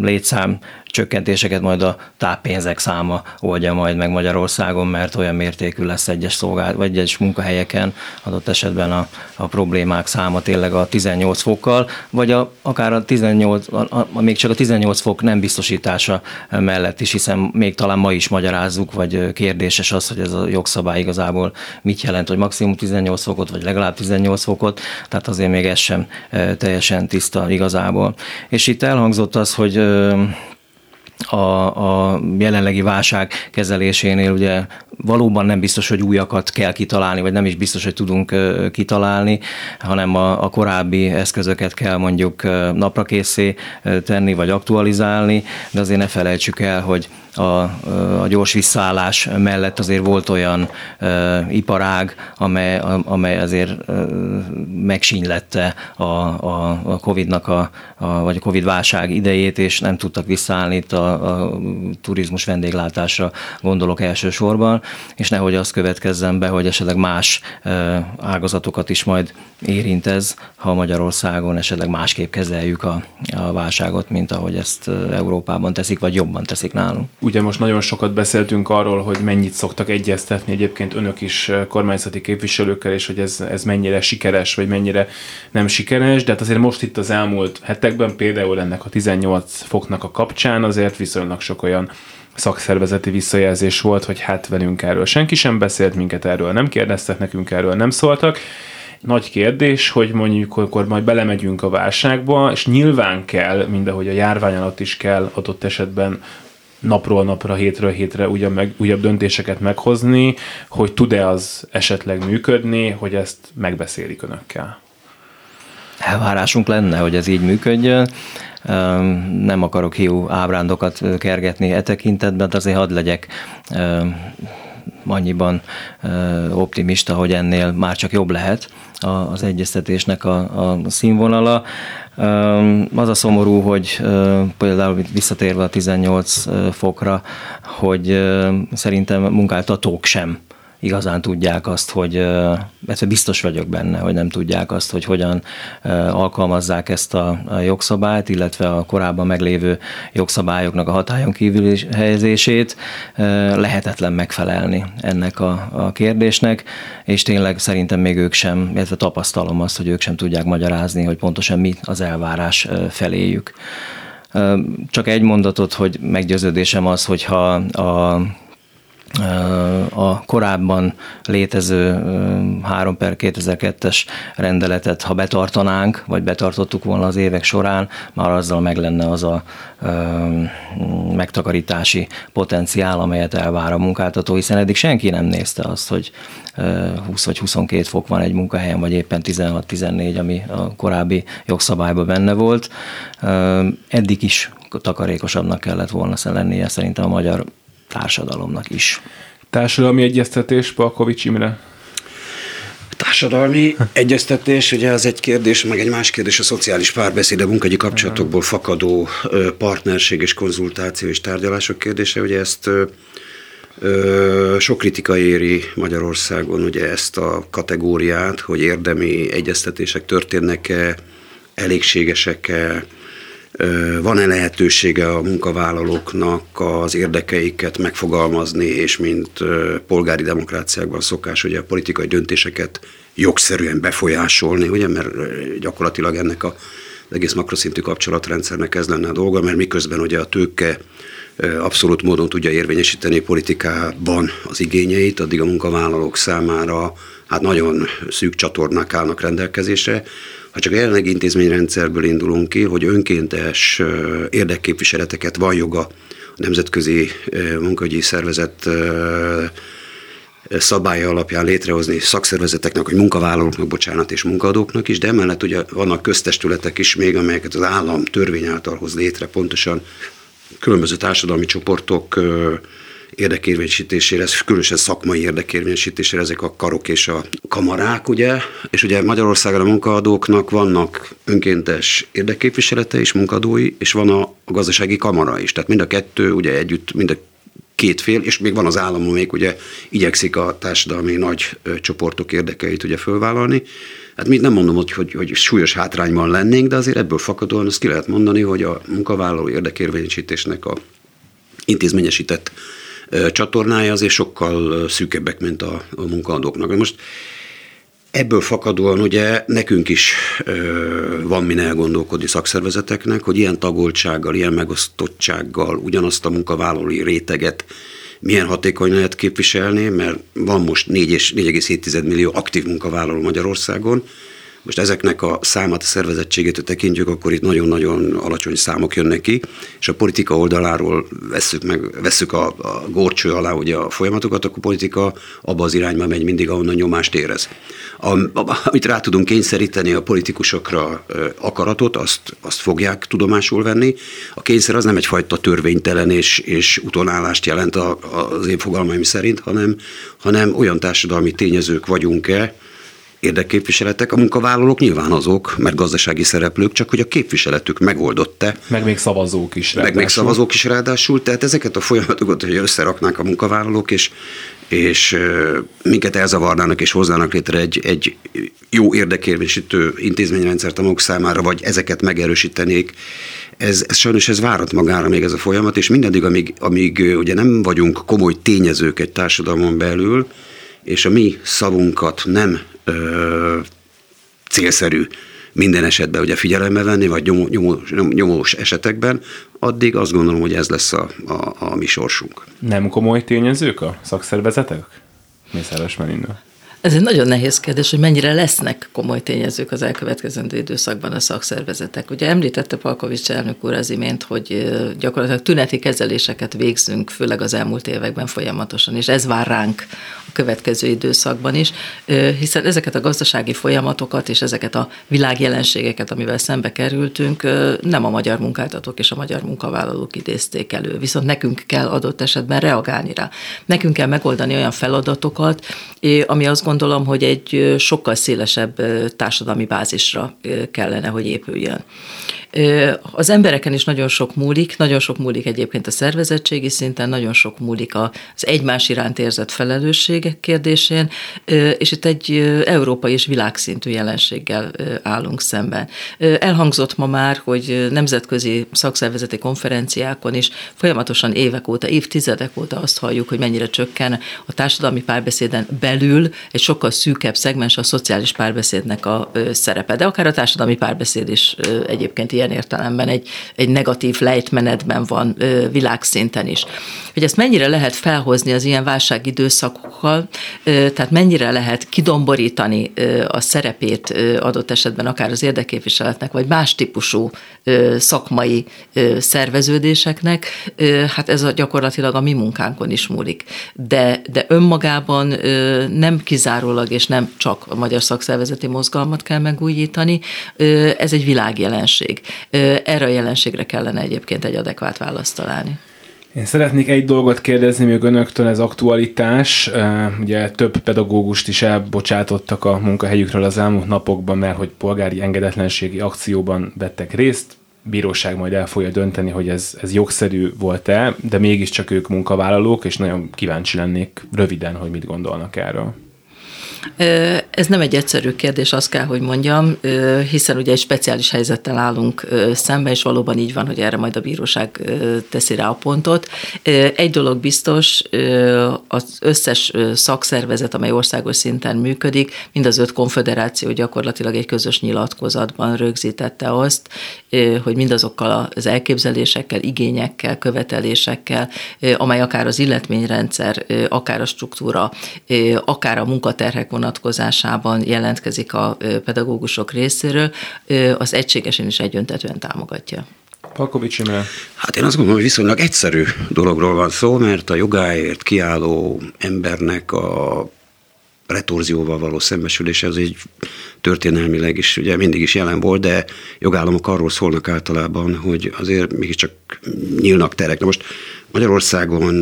létszám csökkentéseket majd a táppénzek száma oldja majd meg Magyarországon, mert olyan mértékű lesz egyes szolgált, vagy egyes munkahelyeken adott esetben a, a problémák száma tényleg a 18 fokkal, vagy a, akár a 18, a, a, még csak a 18 fok nem biztosítása mellett is, hiszen még talán ma is magyarázzuk, vagy kérdéses az, hogy ez a jogszabály igazából mit jelent, hogy maximum 18 fokot, vagy legalább 18 fokot, tehát azért még ez sem teljesen tiszta igazából. És itt elhangzott az, hogy a, a jelenlegi válság kezelésénél ugye valóban nem biztos, hogy újakat kell kitalálni, vagy nem is biztos, hogy tudunk kitalálni, hanem a, a korábbi eszközöket kell mondjuk napra készé tenni, vagy aktualizálni, de azért ne felejtsük el, hogy a, a gyors visszaállás mellett azért volt olyan e, iparág, amely, amely azért e, megsínylette a, a, a Covid-nak a, a, vagy a Covid válság idejét, és nem tudtak visszaállni itt a, a turizmus vendéglátásra gondolok elsősorban, és nehogy az következzen be, hogy esetleg más e, ágazatokat is majd érint ez, ha Magyarországon esetleg másképp kezeljük a, a válságot, mint ahogy ezt Európában teszik, vagy jobban teszik nálunk. Ugye most nagyon sokat beszéltünk arról, hogy mennyit szoktak egyeztetni egyébként önök is eh, kormányzati képviselőkkel, és hogy ez, ez mennyire sikeres, vagy mennyire nem sikeres, de hát azért most itt az elmúlt hetekben például ennek a 18 foknak a kapcsán azért viszonylag sok olyan szakszervezeti visszajelzés volt, hogy hát velünk erről senki sem beszélt, minket erről nem kérdeztek, nekünk erről nem szóltak. Nagy kérdés, hogy mondjuk, akkor majd belemegyünk a válságba, és nyilván kell, mindahogy a járvány alatt is kell adott esetben napról napra, hétről hétre újabb, meg, újabb döntéseket meghozni, hogy tud-e az esetleg működni, hogy ezt megbeszélik önökkel? elvárásunk lenne, hogy ez így működjön. Nem akarok hiú ábrándokat kergetni e tekintetben, de azért hadd legyek annyiban optimista, hogy ennél már csak jobb lehet az egyeztetésnek a, a színvonala. Az a szomorú, hogy például visszatérve a 18 fokra, hogy szerintem munkáltatók sem igazán tudják azt, hogy, illetve biztos vagyok benne, hogy nem tudják azt, hogy hogyan alkalmazzák ezt a jogszabályt, illetve a korábban meglévő jogszabályoknak a hatályon kívül helyezését. Lehetetlen megfelelni ennek a, a kérdésnek, és tényleg szerintem még ők sem, illetve tapasztalom azt, hogy ők sem tudják magyarázni, hogy pontosan mi az elvárás feléjük. Csak egy mondatot, hogy meggyőződésem az, hogyha a a korábban létező 3 per 2002-es rendeletet, ha betartanánk, vagy betartottuk volna az évek során, már azzal meg lenne az a megtakarítási potenciál, amelyet elvár a munkáltató, hiszen eddig senki nem nézte azt, hogy 20 vagy 22 fok van egy munkahelyen, vagy éppen 16-14, ami a korábbi jogszabályban benne volt. Eddig is takarékosabbnak kellett volna lennie szerintem a magyar társadalomnak is. Társadalmi egyeztetés, Palkovics Imre? Társadalmi egyeztetés, ugye az egy kérdés, meg egy más kérdés a szociális párbeszéd, a munkagyi kapcsolatokból fakadó partnerség és konzultáció és tárgyalások kérdése, ugye ezt sok kritika éri Magyarországon ugye ezt a kategóriát, hogy érdemi egyeztetések történnek-e, elégségesek-e, van-e lehetősége a munkavállalóknak az érdekeiket megfogalmazni, és mint polgári demokráciákban szokás, ugye a politikai döntéseket jogszerűen befolyásolni, ugye, mert gyakorlatilag ennek a, az egész makroszintű kapcsolatrendszernek ez lenne a dolga, mert miközben ugye a tőke abszolút módon tudja érvényesíteni politikában az igényeit, addig a munkavállalók számára hát nagyon szűk csatornák állnak rendelkezésre, ha csak a jelenlegi intézményrendszerből indulunk ki, hogy önkéntes érdekképviseleteket van joga a Nemzetközi Munkahogyi Szervezet szabálya alapján létrehozni szakszervezeteknek, vagy munkavállalóknak, bocsánat, és munkadóknak is, de emellett ugye vannak köztestületek is még, amelyeket az állam törvény által hoz létre, pontosan. Különböző társadalmi csoportok érdekérvényesítésére, különösen szakmai érdekérvényesítésére ezek a karok és a kamarák, ugye, és ugye Magyarországon a munkaadóknak vannak önkéntes érdekképviselete és munkadói, és van a, gazdasági kamara is, tehát mind a kettő ugye együtt, mind a két fél, és még van az állam, még ugye igyekszik a társadalmi nagy csoportok érdekeit ugye fölvállalni. Hát mit nem mondom, hogy, hogy, hogy súlyos hátrányban lennénk, de azért ebből fakadóan azt ki lehet mondani, hogy a munkavállaló érdekérvényesítésnek a intézményesített csatornája azért sokkal szűkebbek, mint a, a munkaadóknak. Most Ebből fakadóan ugye nekünk is ö, van min elgondolkodni szakszervezeteknek, hogy ilyen tagoltsággal, ilyen megosztottsággal ugyanazt a munkavállalói réteget milyen hatékony lehet képviselni, mert van most 4,7 millió aktív munkavállaló Magyarországon, most ezeknek a számát, a szervezettségét tekintjük, akkor itt nagyon-nagyon alacsony számok jönnek ki, és a politika oldaláról veszük, meg, veszük a, a górcső alá ugye a folyamatokat, akkor a politika abba az irányba megy mindig, ahonnan nyomást érez. Amit rá tudunk kényszeríteni a politikusokra akaratot, azt, azt fogják tudomásul venni. A kényszer az nem egyfajta törvénytelen és, és utonállást jelent a, az én fogalmaim szerint, hanem, hanem olyan társadalmi tényezők vagyunk-e, érdekképviseletek, a munkavállalók nyilván azok, mert gazdasági szereplők, csak hogy a képviseletük megoldott-e. Meg még szavazók is ráadásul. Meg még szavazók is ráadásul, tehát ezeket a folyamatokat, hogy összeraknák a munkavállalók, és, és minket elzavarnának és hoznának létre egy, egy jó érdekérvésítő intézményrendszert a maguk számára, vagy ezeket megerősítenék, ez, ez sajnos ez várat magára még ez a folyamat, és mindaddig, amíg, amíg ugye nem vagyunk komoly tényezők egy társadalmon belül, és a mi szavunkat nem ö, célszerű minden esetben ugye figyelembe venni, vagy nyomó, nyomó, nyomós esetekben, addig azt gondolom, hogy ez lesz a, a, a mi sorsunk. Nem komoly tényezők a szakszervezetek? Mészáros Melinda. Ez egy nagyon nehéz kérdés, hogy mennyire lesznek komoly tényezők az elkövetkezendő időszakban a szakszervezetek. Ugye említette Palkovics elnök úr az imént, hogy gyakorlatilag tüneti kezeléseket végzünk, főleg az elmúlt években folyamatosan, és ez vár ránk a következő időszakban is, hiszen ezeket a gazdasági folyamatokat és ezeket a világjelenségeket, amivel szembe kerültünk, nem a magyar munkáltatók és a magyar munkavállalók idézték elő, viszont nekünk kell adott esetben reagálni rá. Nekünk kell megoldani olyan feladatokat, ami azt gondolom, hogy egy sokkal szélesebb társadalmi bázisra kellene, hogy épüljön. Az embereken is nagyon sok múlik, nagyon sok múlik egyébként a szervezettségi szinten, nagyon sok múlik az egymás iránt érzett felelősségek kérdésén, és itt egy európai és világszintű jelenséggel állunk szemben. Elhangzott ma már, hogy nemzetközi szakszervezeti konferenciákon is folyamatosan évek óta, évtizedek óta azt halljuk, hogy mennyire csökken a társadalmi párbeszéden belül egy sokkal szűkebb szegmens a szociális párbeszédnek a szerepe, de akár a társadalmi párbeszéd is egyébként ilyen értelemben egy, egy negatív lejtmenetben van világszinten is. Hogy ezt mennyire lehet felhozni az ilyen válságidőszakokkal, tehát mennyire lehet kidomborítani a szerepét adott esetben akár az érdekképviseletnek, vagy más típusú szakmai szerveződéseknek, hát ez a gyakorlatilag a mi munkánkon is múlik. De, de önmagában nem kizárólag és nem csak a magyar szakszervezeti mozgalmat kell megújítani, ez egy világjelenség. Erre a jelenségre kellene egyébként egy adekvát választ találni. Én szeretnék egy dolgot kérdezni még önöktől, ez aktualitás. Ugye több pedagógust is elbocsátottak a munkahelyükről az elmúlt napokban, mert hogy polgári engedetlenségi akcióban vettek részt. Bíróság majd el fogja dönteni, hogy ez, ez jogszerű volt-e, de mégiscsak ők munkavállalók, és nagyon kíváncsi lennék röviden, hogy mit gondolnak erről. Ez nem egy egyszerű kérdés, azt kell, hogy mondjam, hiszen ugye egy speciális helyzettel állunk szemben, és valóban így van, hogy erre majd a bíróság teszi rá a pontot. Egy dolog biztos, az összes szakszervezet, amely országos szinten működik, mind az öt konfederáció gyakorlatilag egy közös nyilatkozatban rögzítette azt, hogy mindazokkal az elképzelésekkel, igényekkel, követelésekkel, amely akár az illetményrendszer, akár a struktúra, akár a munkaterhek vonatkozásában jelentkezik a pedagógusok részéről, az egységesen is egyöntetően támogatja. Palkovics Imre. Hát én azt gondolom, hogy viszonylag egyszerű dologról van szó, mert a jogáért kiálló embernek a retorzióval való szembesülése az egy történelmileg is ugye mindig is jelen volt, de jogállamok arról szólnak általában, hogy azért mégiscsak nyílnak terek. Na most Magyarországon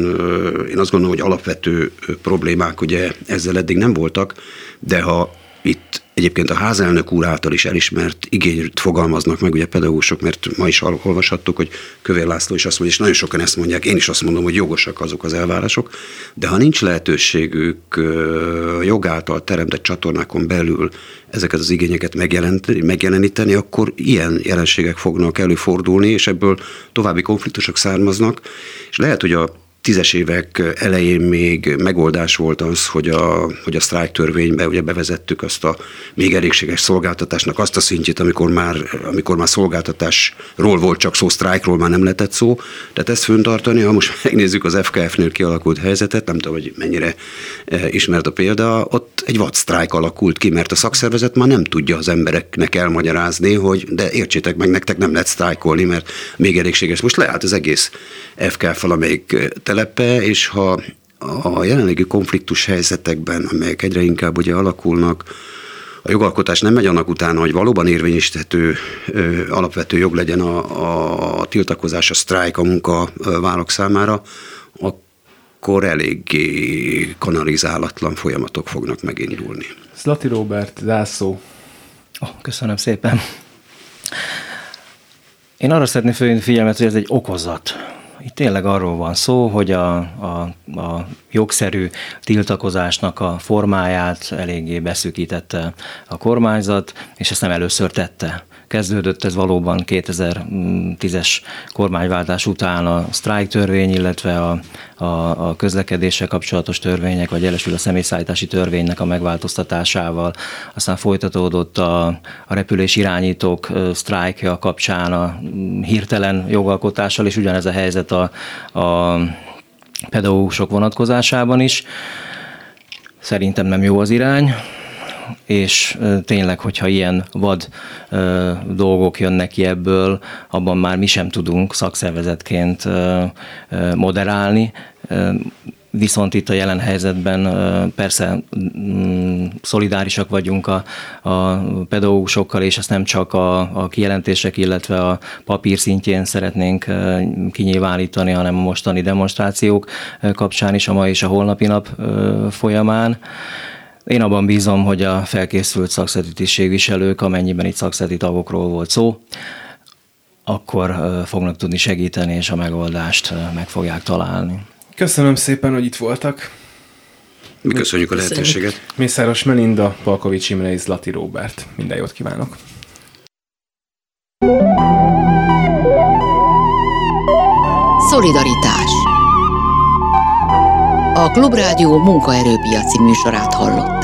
én azt gondolom, hogy alapvető problémák ugye ezzel eddig nem voltak, de ha itt egyébként a házelnök úr által is elismert igényt fogalmaznak meg ugye pedagógusok, mert ma is olvashattuk, hogy Kövér László is azt mondja, és nagyon sokan ezt mondják, én is azt mondom, hogy jogosak azok az elvárások, de ha nincs lehetőségük jogáltal teremtett csatornákon belül ezeket az igényeket megjeleníteni, akkor ilyen jelenségek fognak előfordulni, és ebből további konfliktusok származnak, és lehet, hogy a tízes évek elején még megoldás volt az, hogy a, hogy a sztrájk törvénybe ugye bevezettük azt a még elégséges szolgáltatásnak azt a szintjét, amikor már, amikor már szolgáltatásról volt csak szó, sztrájkról már nem lehetett szó. Tehát ezt föntartani, ha most *laughs* megnézzük az FKF-nél kialakult helyzetet, nem tudom, hogy mennyire e, ismert a példa, ott egy vadsztrájk alakult ki, mert a szakszervezet már nem tudja az embereknek elmagyarázni, hogy de értsétek meg, nektek nem lehet sztrájkolni, mert még elégséges. Most leállt az egész FKF valamelyik telepe, és ha a jelenlegi konfliktus helyzetekben, amelyek egyre inkább ugye alakulnak, a jogalkotás nem megy annak utána, hogy valóban érvényesíthető alapvető jog legyen a, a tiltakozás, a sztrájk a munkavállalók számára, akkor eléggé kanalizálatlan folyamatok fognak megindulni. Szlati Robert, Zászó. Oh, köszönöm szépen. Én arra szeretném fölhívni figyelmet, hogy ez egy okozat itt tényleg arról van szó, hogy a, a, a jogszerű tiltakozásnak a formáját eléggé beszűkítette a kormányzat, és ezt nem először tette kezdődött ez valóban 2010-es kormányváltás után a sztrájk törvény, illetve a, a, a közlekedéssel kapcsolatos törvények, vagy jelesül a személyszállítási törvénynek a megváltoztatásával. Aztán folytatódott a, a repülés irányítók sztrájkja kapcsán a hirtelen jogalkotással, és ugyanez a helyzet a, a pedagógusok vonatkozásában is. Szerintem nem jó az irány és tényleg, hogyha ilyen vad dolgok jönnek ki ebből, abban már mi sem tudunk szakszervezetként moderálni. Viszont itt a jelen helyzetben persze mm, szolidárisak vagyunk a, a pedagógusokkal, és ezt nem csak a, a kijelentések, illetve a papír szintjén szeretnénk kinyilvánítani, hanem a mostani demonstrációk kapcsán is, a mai és a holnapi nap folyamán. Én abban bízom, hogy a felkészült szakszeti tisztségviselők, amennyiben itt szakszeti tagokról volt szó, akkor fognak tudni segíteni, és a megoldást meg fogják találni. Köszönöm szépen, hogy itt voltak. Mi köszönjük a lehetőséget. Mészáros Melinda, Palkovics Imre és Zlati Róbert. Minden jót kívánok. Szolidaritás A Klubrádió munkaerőpiaci műsorát hallott.